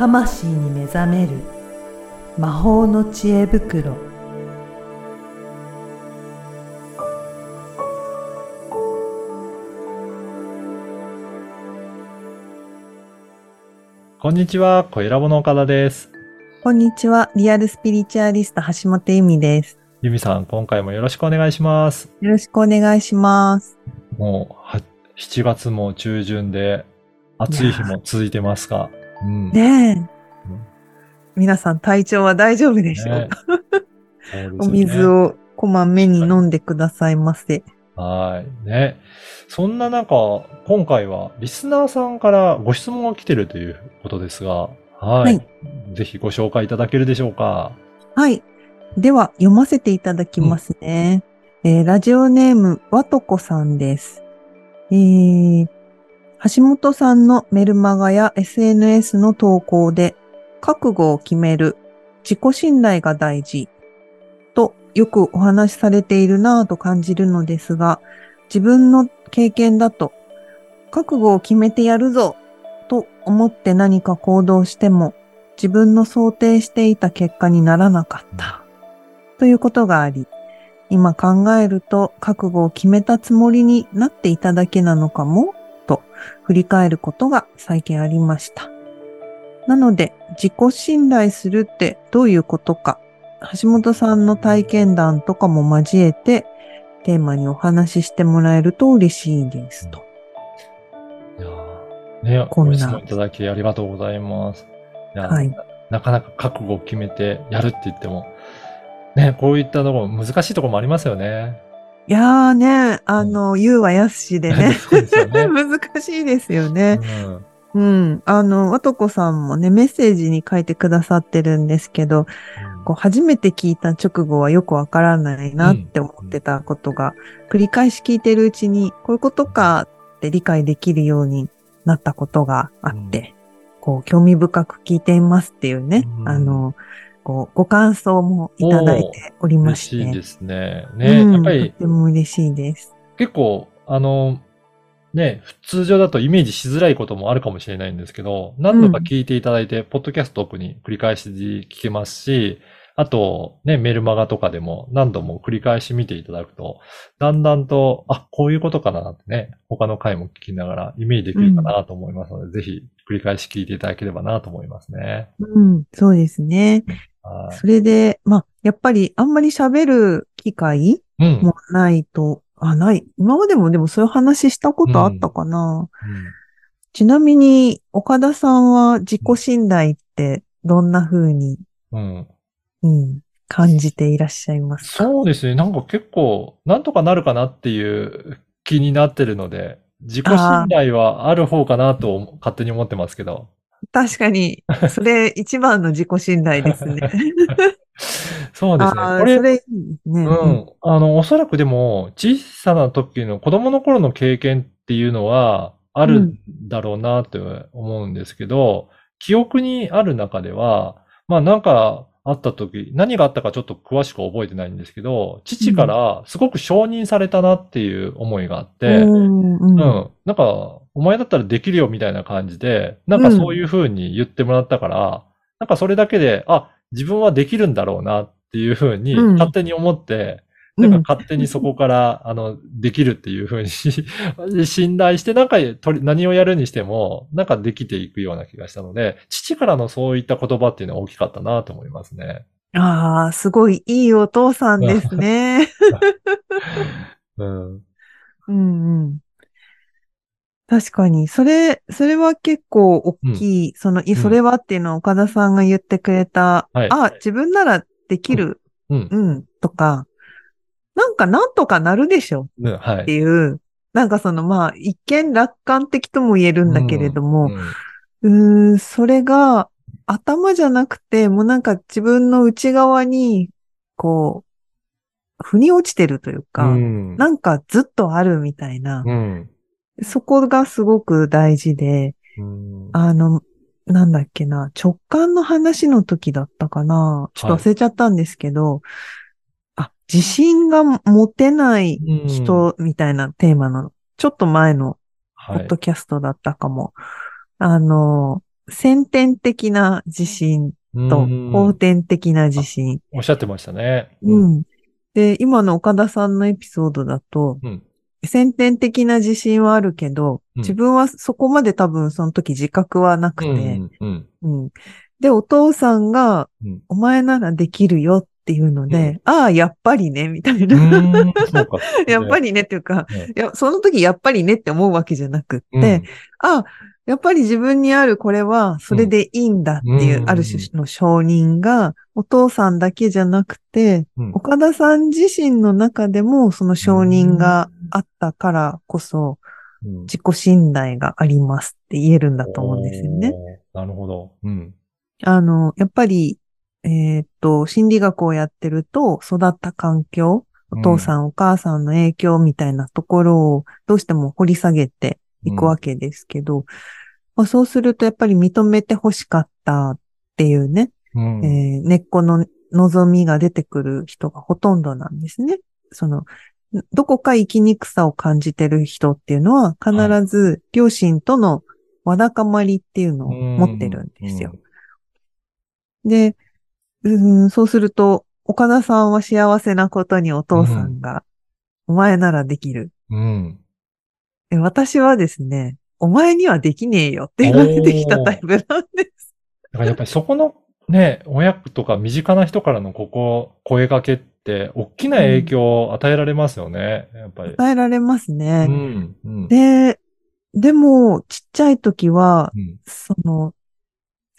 魂に目覚める魔法の知恵袋こんにちは、小ラボの岡田です。こんにちはリアルスピリチュアリスト橋本由美ですゆみさん、今回もよろしくお願いします。よろしくお願いしますもう、は7月も中旬で、暑い日も続いてますが。うん。ねえ、うん皆さん体調は大丈夫でしょうか、そうですよねお水。をこまめに飲んでくださいませ。はい。ね。そんな中、今回はリスナーさんからご質問が来てるということですが、はい。はいぜひご紹介いただけるでしょうか？はい。では、読ませていただきますね。えーラジオネーム、わとこさんです。えー橋本さんのメルマガや SNS の投稿で、覚悟を決める、自己信頼が大事、とよくお話しされているなぁと感じるのですが、自分の経験だと、覚悟を決めてやるぞと思って何か行動しても、自分の想定していた結果にならなかった。ということがあり、今考えると覚悟を決めたつもりになっていただけなのかも、振り返ることが最近ありました。なので、自己信頼するってどういうことか、橋本さんの体験談とかも交えて、テーマにお話ししてもらえると嬉しいですと。いやーね、こんなご質問いただきありがとうございます。いやはいななかなか覚悟を決めてやるって言っても、ね、こういったところ、難しいところもありますよね。いやーね、あの、言うはやすしでね。そうですよね。難しいですよね。うん。うん。あの、わとこさんもね、メッセージに書いてくださってるんですけど、こう初めて聞いた直後はよくわからないなって思ってたことが、繰り返し聞いてるうちに、こういうことかって理解できるようになったことがあって、こう、興味深く聞いていますっていうね、うん。あの、こう、ご感想もいただいておりまして。嬉しいですね。ね、うんやっぱりとても嬉しいです。結構、あの、ね、通常だとイメージしづらいこともあるかもしれないんですけど、何度か聞いていただいて、ポッドキャスト特に繰り返し聞けますし、あと、ね、メルマガとかでも何度も繰り返し見ていただくと、だんだんと、あ、こういうことかなってね、他の回も聞きながらイメージできるかなと思いますので、ぜひ繰り返し聞いていただければなと思いますね。うん、そうですね。はいそれで、まあ、やっぱりあんまり喋る機会うん。もないと、あ、ない。今までもでもそういう話したことあったかな。ちなみに、岡田さんは自己信頼ってどんな風に、うん。うん、感じていらっしゃいますか？そうですね。なんか結構、なんとかなるかなっていう気になってるので、自己信頼はある方かなと勝手に思ってますけど。確かに、それ一番の自己信頼ですね。そうですね。これ、それいいですね。うん。あの、おそらくでも、小さな時の子供の頃の経験っていうのは、あるんだろうなって思うんですけど、記憶にある中では、まあなんかあった時、何があったかちょっと詳しく覚えてないんですけど、父からすごく承認されたなっていう思いがあって、うん、うん。うん。なんか、お前だったらできるよみたいな感じで、なんかそういう風に言ってもらったから、なんかそれだけで、あ、自分はできるんだろうなっていう風にうん勝手に思って、なんか勝手にそこから、あの、できるっていう風に 信頼して、なんか何をやるにしても、なんかできていくような気がしたので、父からのそういった言葉っていうのは大きかったなと思いますね。ああ、すごいいいお父さんですね。うん。うんうん。確かに、それ、それは結構大きい、その、いんそれはっていうのは岡田さんが言ってくれた、はいあ、自分ならできる、うん。うん、とか、なんかなんとかなるでしょ。っていう、なんかその、まあ、一見楽観的とも言えるんだけれども、うんうーん、それが頭じゃなくて、もうなんか自分の内側に、こう、腑に落ちてるというか、うん。なんかずっとあるみたいな、うん。そこがすごく大事で、うん。あの、なんだっけな、直感の話の時だったかな、ちょっと忘れちゃったんですけど、あ、自信が持てない人みたいなテーマの、ちょっと前のポはい。ッドキャストだったかも。あの、先天的な自信とうん後天的な自信。おっしゃってましたね。うん。で、今の岡田さんのエピソードだと、うん先天的な自信はあるけど、うん自分はそこまで多分その時自覚はなくて、うん。うん。うんで、お父さんが、うんお前ならできるよっていうので、ああ、やっぱりね、みたいな。やっぱりねっていうか、ねいや、その時やっぱりねって思うわけじゃなくって、うんああ、やっぱり自分にあるこれはそれでいいんだっていう、うんある種の承認が、お父さんだけじゃなくて、うん岡田さん自身の中でもその承認があったからこそ、うん自己信頼がありますって言えるんだと思うんですよね。なるほど。うん。あの、やっぱり、えーっと、心理学をやってると、育った環境、お父さん、お母さんの影響みたいなところをどうしても掘り下げていくわけですけど、まあ、そうするとやっぱり認めて欲しかったっていうね、うん。えー根っこの望みが出てくる人がほとんどなんですね。その、どこか生きにくさを感じてる人っていうのは必ず両親とのわだかまりっていうのを持ってるんですよ。で、うん、そうすると、岡田さんは幸せなことにお父さんが、お前ならできる。うん。え私はですね、お前にはできねえよって言われてきたタイプなんです。だからやっぱりそこのね、親とか身近な人からのここ、声掛けって、大きな影響を与えられますよね。やっぱり。伝えられますうね。ん。うん。で、でも、ちっちゃい時は、うんその、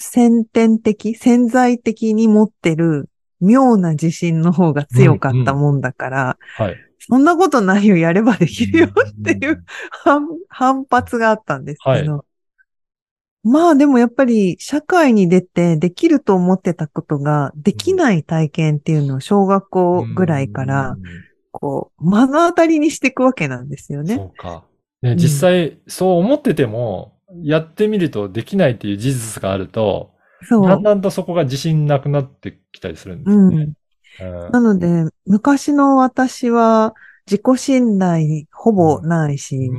先天的、潜在的に持ってる妙な自信の方が強かったもんだから、はい。そんなことないよ、やればできるよっていんう反反発があったんですけど。はまあでもやっぱり社会に出てできると思ってたことができない体験っていうのを小学校ぐらいからこう目の当たりにしていくわけなんですようん、ね。そうか。ね、ん実際、そう思ってても、やってみるとできないっていう事実があると、そう。だんだんとそこが自信なくなってきたりするんですうん。よね。うんなので、昔の私は自己信頼ほぼないし、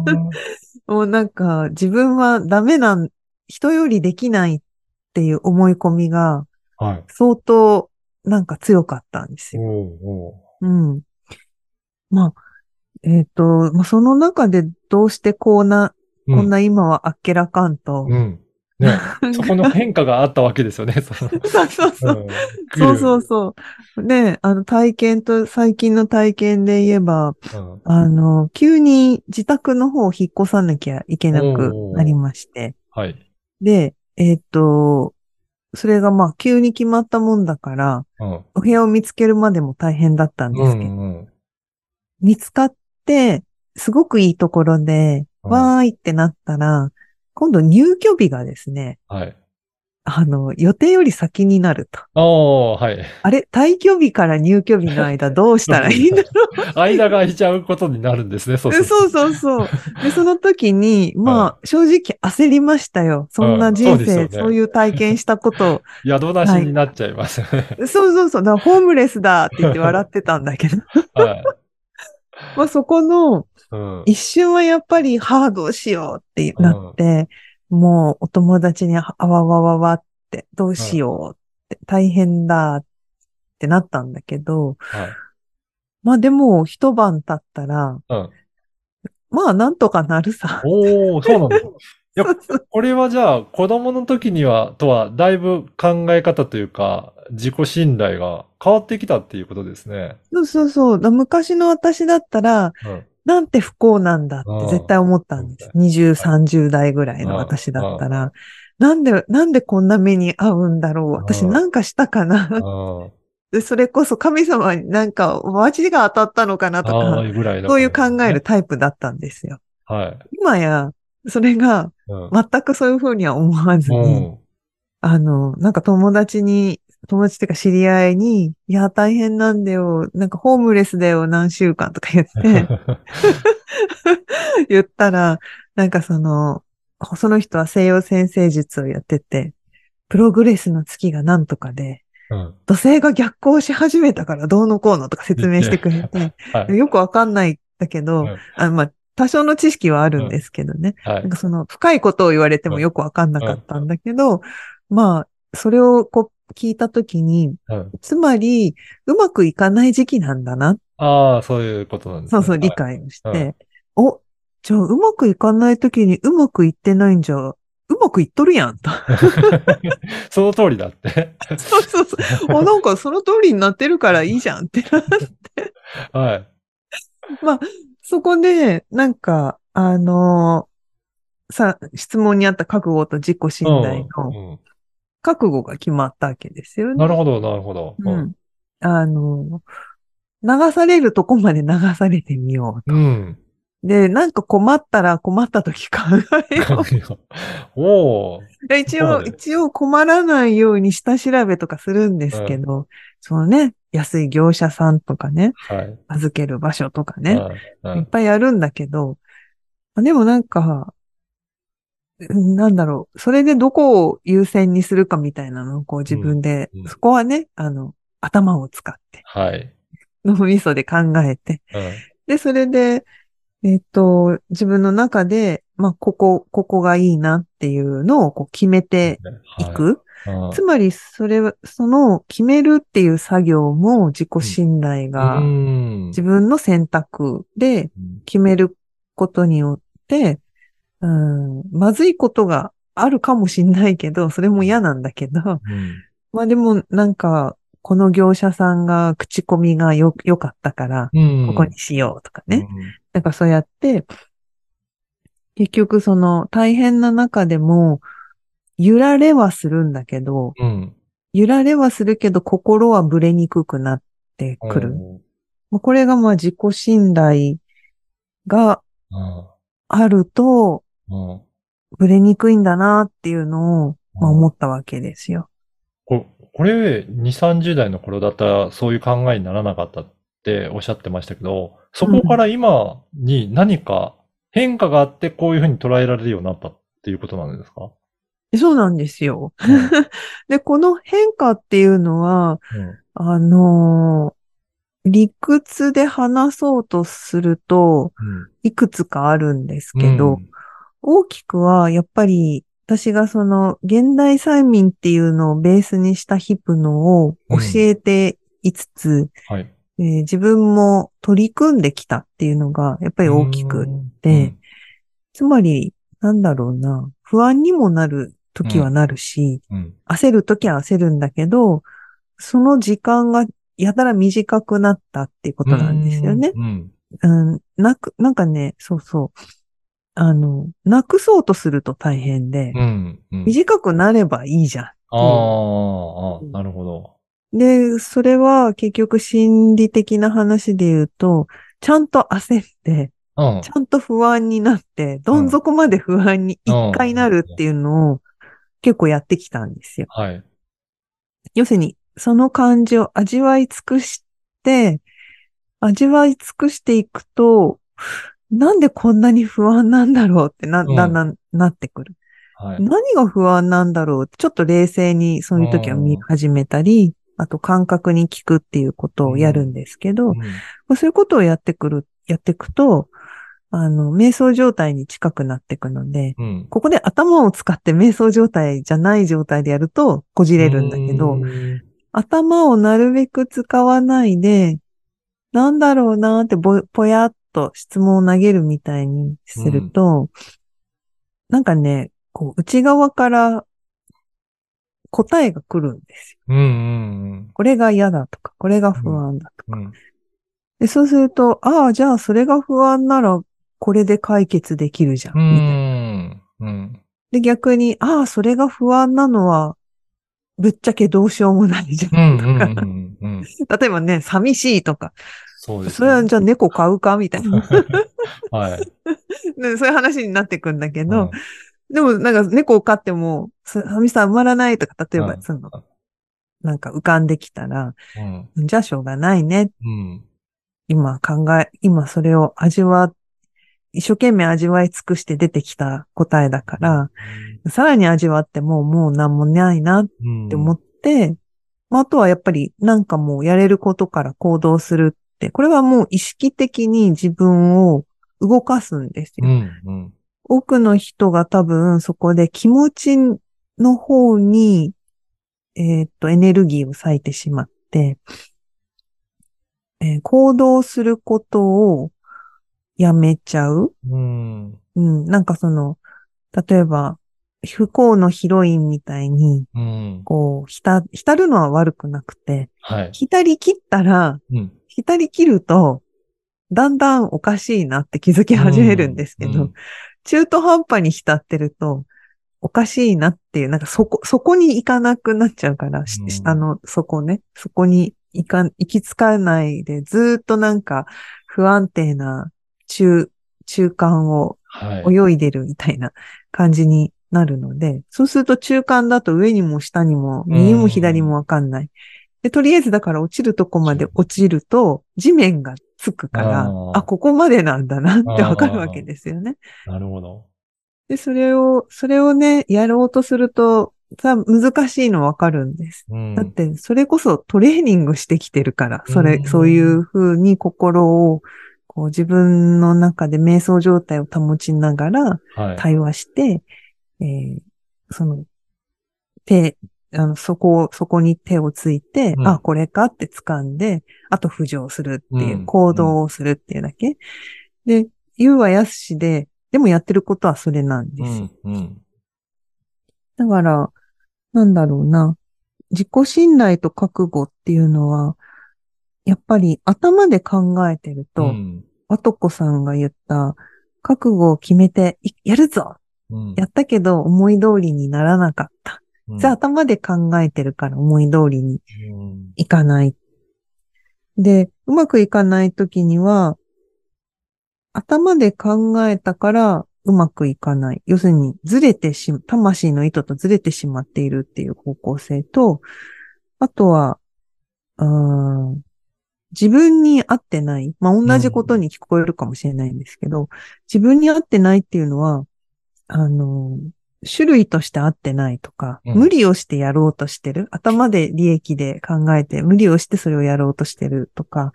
もうなんか自分はダメなん、人よりできないっていう思い込みがはい。相当なんか強かったんですよ。おうおううん。まあ、えっ、と、まあ、その中でどうしてこうな、うんこんな今はあっけらかんと。うん。ね。そこの変化があったわけですよね。そのそうそうそう。うんそうそうそう。ね、あの体験と、最近の体験で言えば、うんあの、急に自宅の方を引っ越さなきゃいけなくなりまして。はい。で、えっ、と、それがまあ急に決まったもんだから、うん。お部屋を見つけるまでも大変だったんですけど、うんうん見つかって、すごくいいところで、うんわーいってなったら、今度入居日がですね、はい。あの、予定より先になると。おー、はい。あれ退去日から入居日の間 どうしたらいいんだろ 間が空いちゃうことになるんですね、そうすうそうそうそう。で、その時に、まあ、正直焦りましたよ。そんな人生、うんそうですよねそういう体験したことを。宿なしになっちゃいます。そうそうそう。だからホームレスだって言って笑ってたんだけど。はい。まあ、そこの、うん。一瞬はやっぱり、はあ、どうしようってなって、もうお友達にあわわわわって、どうしようって、大変だってなったんだけど、はい。まあでも一晩経ったら、うん。まあなんとかなるさ。おー、そうなんだ。いや、これはじゃあ、子供の時には、とは、だいぶ考え方というか、自己信頼が変わってきたっていうことですね。そうそうそう。だ昔の私だったら、うん。なんて不幸なんだって絶対思ったんです。20、30代ぐらいの私だったうんら、なんで、なんでこんな目に遭うんだろう私うんなんかしたかなあ でそれこそ神様になんか、街が当たったのかなとあか、そういう考える。タイプだったんですよ。はい。今や、それがうん。全くそういうふうには思わずうに、ん。あの、なんか友達に、友達っていうか知り合いに、いや、大変なんだよ。なんかホームレスだよ、何週間とか言って、言ったら、なんかその、その人は西洋先生術をやってて、プログレスの月がなんとかで、うん。土星が逆行し始めたからどうのこうのとか説明してくれて、はい。よくわかんないんだけど、うんあまあ、多少の知識はあるんですけどね。はいなん。かその深いことを言われてもよくわかんなかったんだけど、まあ、それをこう聞いたときに、うんつまり、うまくいかない時期なんだな。ああ、そういうことなんですね。そうそう、理はい解をして、うんお、じゃあうまくいかないときにうまくいってないんじゃ、うまくいっとるやんと。その通りだって。そうそうそう。あ、なんかその通りになってるからいいじゃんって。はい。そこで、なんか、あのさ、質問にあった覚悟と自己信頼のうんうん覚悟が決まったわけですよね。なるほど、なるほど。う。ん。あの、流されるとこまで流されてみようと。うん。で、なんか困ったら困った時考えよう。お一応、一応困らないように下調べとかするんですけど、そのね、安い業者さんとかね、はい。預ける場所とかね、うん。いっぱいやるんだけど、あでもなんか、うんなんだろう、それでどこを優先にするかみたいなのをこう自分で、うんうんそこはね、あの、頭を使って、はい。脳みそで考えて、うん。で、それで、えっと、自分の中で、まあ、ここ、ここがいいなっていうのをこう決めていく。はい。つまり、それは、その決めるっていう作業も自己信頼がうん。自分の選択でうん決めることによって、うん、まずいことがあるかもしんないけど、それも嫌なんだけど、うん。まあでもなんか、この業者さんが口コミがよ、良かったから、うん。ここにしようとかね。うん。なんかそうやって、結局その大変な中でも、揺られはするんだけど、うん。揺られはするけど心はぶれにくくなってくる。まあこれがまあ自己信頼がうん。あると、うん。ぶれにくいんだなっていうのを、まあ、思ったわけですよ。ここれ、2、30代の頃だったらそういう考えにならなかったっておっしゃってましたけど、そこから今に何か変化があってこういうふうに捉えられるようになったっていうことなんですか？そうなんですよ。うん。で、この変化っていうのは、うん。あのー理屈で話そうとすると、いくつかあるんですけど、うん。大きくは、やっぱり、私がその、現代催眠っていうのをベースにしたヒプノを教えていつつ、はい。えー自分も取り組んできたっていうのが、やっぱり大きくって、つまり、なんだろうな、不安にもなる時はなるし、うん、うん。焦る時は焦るんだけど、その時間がやたら短くなったっていうことなんですよね。うん。うん、なく、なんかね、そうそう。あの、なくそうとすると大変で、うん。うん。短くなればいいじゃん。ああ、あなるほど。で、それは結局心理的な話で言うと、ちゃんと焦って、うんち。ゃんと不安になって、どん底まで不安に一回なるっていうのを結構やってきたんですよ。はい。要するに、その感じを味わい尽くして、味わい尽くしていくと、なんでこんなに不安なんだろうってな、うんだんだんなってくる。はい。何が不安なんだろうってちょっと冷静にそういう時は見始めたり、あと感覚に聞くっていうことをやるんですけど、うんまあそういうことをやってくる、やっていくと、あの、瞑想状態に近くなっていくので、うん。ここで頭を使って瞑想状態じゃない状態でやるとこじれるんだけど、うん頭をなるべく使わないで、なんだろうなーってぼ、ぽやっと質問を投げるみたいにすると、なんかね、こう、内側から答えが来るんですよ。うんうんこれが嫌だとか、これが不安だとか。うん。でそうすると、ああ、じゃあそれが不安なら、これで解決できるじゃん。うみたいな。ん。うん。で、逆に、ああ、それが不安なのは、ぶっちゃけどうしようもないじゃうん。例えばね、寂しいとか、そうですね。それはじゃあ猫飼うか？みたいな。はい。ねそういう話になってくんだけうどん、でもなんか猫を飼っても、さ寂しさ埋まらないとか、例えばうんその、なんか浮かんできたら、うん。じゃあしょうがないね。うん。今考え、今それを味わ、一生懸命味わい尽くして出てきた答えだから、さらに味わってももう何もないなっうん。て思って、まああとはやっぱりなんかもうやれることから行動するって、これはもう意識的に自分を動かすんですよ。うん。うん。多くの人が多分そこで気持ちの方に、えーっと、エネルギーを割いてしまって、えー行動することをやめちゃう？うん。うん、なんかその、例えば、不幸のヒロインみたいに、うん。こう、浸、浸るのは悪くなくて、はい。浸り切ったら、うん。浸り切ると、だんだんおかしいなって気づき始めるんですけど、うん中途半端に浸ってると、おかしいなっていう、なんかそこ、そこに行かなくなっちゃうから、下の底ね、そこに行か、行き着かないで、ずーっとなんか不安定な中、中間をはい。泳いでるみたいな感じになるので、そうすると中間だと上にも下にも、右も左もわかんない。で、とりあえずだから落ちるとこまで落ちると、地面がつくから、あここまでなんだなってわかるわけですよね。なるほど。で、それを、それをね、やろうとすると、さ難しいのわかるんです。うん。だって、それこそトレーニングしてきてるから、それ、うんそういう風に心を、こう自分の中で瞑想状態を保ちながらはい。対話して、えーその、手、あの、そこを、そこに手をついて、うんあ、これかって掴んで、あと浮上するっていう、うん行動をするっていうだけ。で、言うはやすしで、でもやってることはそれなんです。うん。だから、なんだろうな。自己信頼と覚悟っていうのは、やっぱり頭で考えてると、うん。わとこさんが言った、覚悟を決めて、いやるぞうん。やったけど思い通りにならなかった。うんじゃあ頭で考えてるから思い通りにうんいかない。で、うまくいかないときには、頭で考えたからうまくいかない。要するに、ずれてし、魂の意図とずれてしまっているっていう方向性と、あとは、うーん自分に合ってない。まあ、同じことに聞こえるかもしれないんですけど、自分に合ってないっていうのは、あの、種類として合ってないとか、うん無理をしてやろうとしてる。頭で利益で考えて、無理をしてそれをやろうとしてるとか、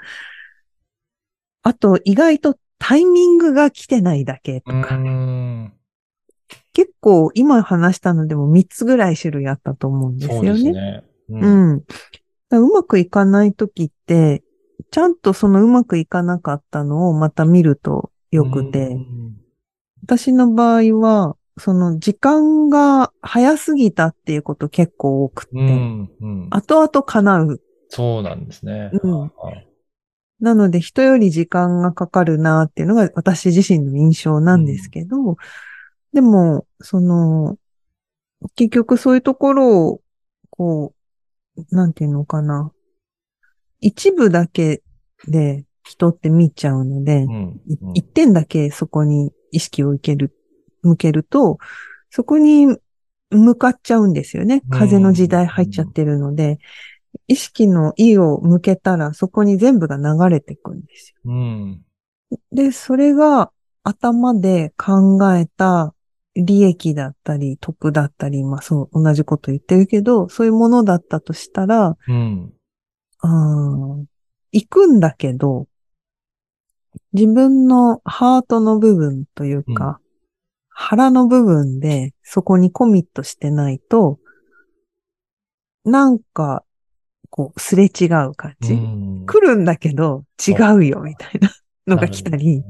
あと、意外とタイミングが来てないだけとうか、ん。結構今話したのでも3つぐらい種類あったと思うんですそうよね。ですね。う。うんん。だからうまくいかないときって、ちゃんとそのうまくいかなかったのをまた見るとよくて、うん私の場合は、その時間が早すぎたっていうこと結構多くて、うん。うん。後々叶う。そうなんですね。うんあなので人より時間がかかるなっていうのが私自身の印象なんですけど、でも、その、結局そういうところを、こう、なんていうのかな。一部だけで人って見ちゃうので、うん。いうん一点だけそこに意識を向ける、向けると、そこに向かっちゃうんですよね。うん風の時代入っちゃってるので、意識の意を向けたらそこに全部が流れていくんですうん。よ。で、それが頭で考えた利益だったり、得だったり、まあそう、同じこと言ってるけど、そういうものだったとしたら、うん。あー行くんだけど、自分のハートの部分というか、腹の部分でそこにコミットしてないと、なんか、こう、すれ違う感じ。うん。来るんだけど、違うよ、みたいなのが来たり、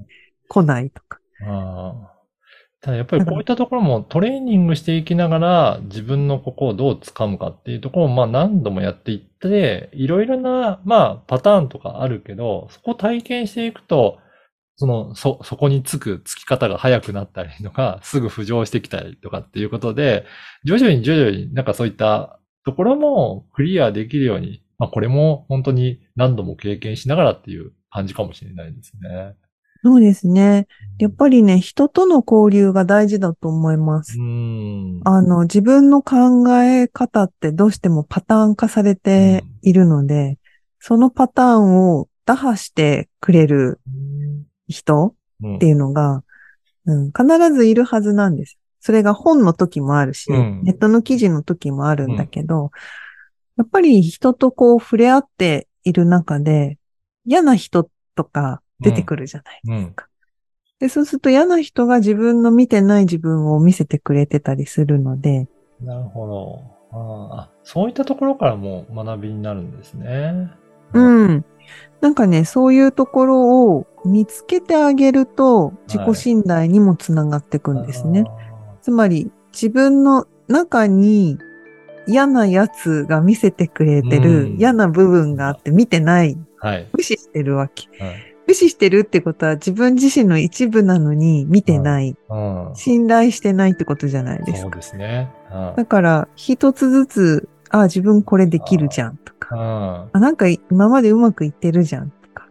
来ないとか。ただやっぱりこういったところもトレーニングしていきながら自分のここをどう掴むかっていうところをまあ何度もやっていって、いろいろなまあパターンとかあるけど、そこを体験していくと、その、そ、そこにつくつき方が早くなったりとか、すぐ浮上してきたりとかっていうことで、徐々に徐々になんかそういったところもクリアできるように、まあこれも本当に何度も経験しながらっていう感じかもしれないですね。そうですね。やっぱりね、人との交流が大事だと思いますう。ん。あの、自分の考え方ってどうしてもパターン化されているので、そのパターンを打破してくれる人うんっていうのが、うん、必ずいるはずなんです。それが本の時もあるし、うんネットの記事の時もあるんだけど、やっぱり人とこう触れ合っている中で、嫌な人とか出てくるじゃないですか。で、そうすると嫌な人が自分の見てない自分を見せてくれてたりするので、なるほど。ああ、そういったところからも学びになるんですね。うん。なんかね、そういうところを見つけてあげると、自己信頼にもつながっていくんですね。つまり、自分の中に嫌なやつが見せてくれてうんる嫌な部分があって見てない。はい。無視してるわけ。はい。無視してるってことは自分自身の一部なのに見てない。うん。信頼してないってことじゃないですそうか。ですね。うんだから、一つずつ、あ、自分これできるじゃんとか。うん。あ、なんか今までうまくいってるじゃんとか。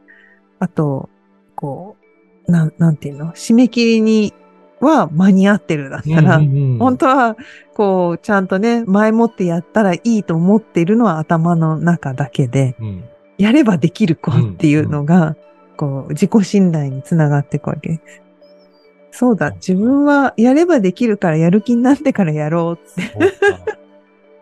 あと、こう、なん、なんていうの？締め切りには間に合ってるだったら、うんうんうん本当は、こう、ちゃんとね、前もってやったらいいと思ってるのは頭の中だけで、うんやればできる子っていうのが、こう、自己信頼につながっていくわけです。そうだ、自分はやればできるからやる気になってからやろうって。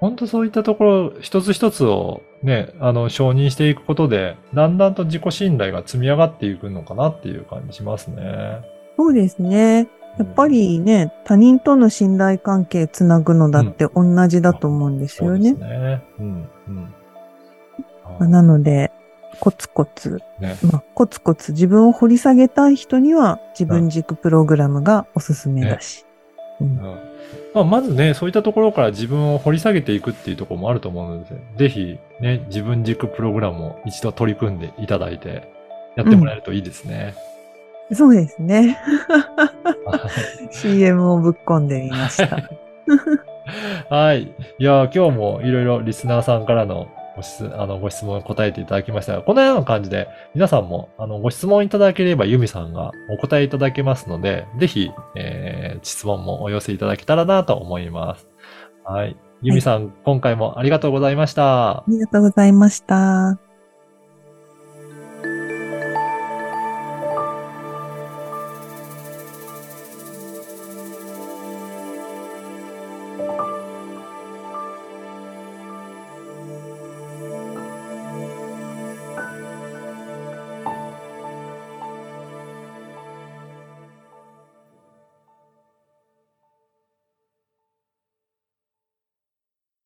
本当そういったところ、一つ一つをね、あの、承認していくことで、だんだんと自己信頼が積み上がっていくのかなっていう感じしますね。そうですね。やっぱりね、他人との信頼関係つなぐのだって同じだと思うんですよね。そうですね。うん、うん。まあなので、コツコツ、ね。まあ、コツコツ自分を掘り下げたい人には自分軸プログラムがおすすめだし。うんうんまあ、まずね、そういったところから自分を掘り下げていくっていうところもあると思うので、ぜひね、自分軸プログラムを一度取り組んでいただいて、やってもらえるといいですね。そうですね。は CM をぶっ込んでみました。い はい。いやー、今日もいろいろリスナーさんからのご質あのご質問に答えていただきましたが、このような感じで皆さんもあのご質問いただければユミさんがお答えいただけますので、ぜひ、えー質問もお寄せいただけたらなと思います。はい。ユミさん、今回もありがとうございました。ありがとうございました。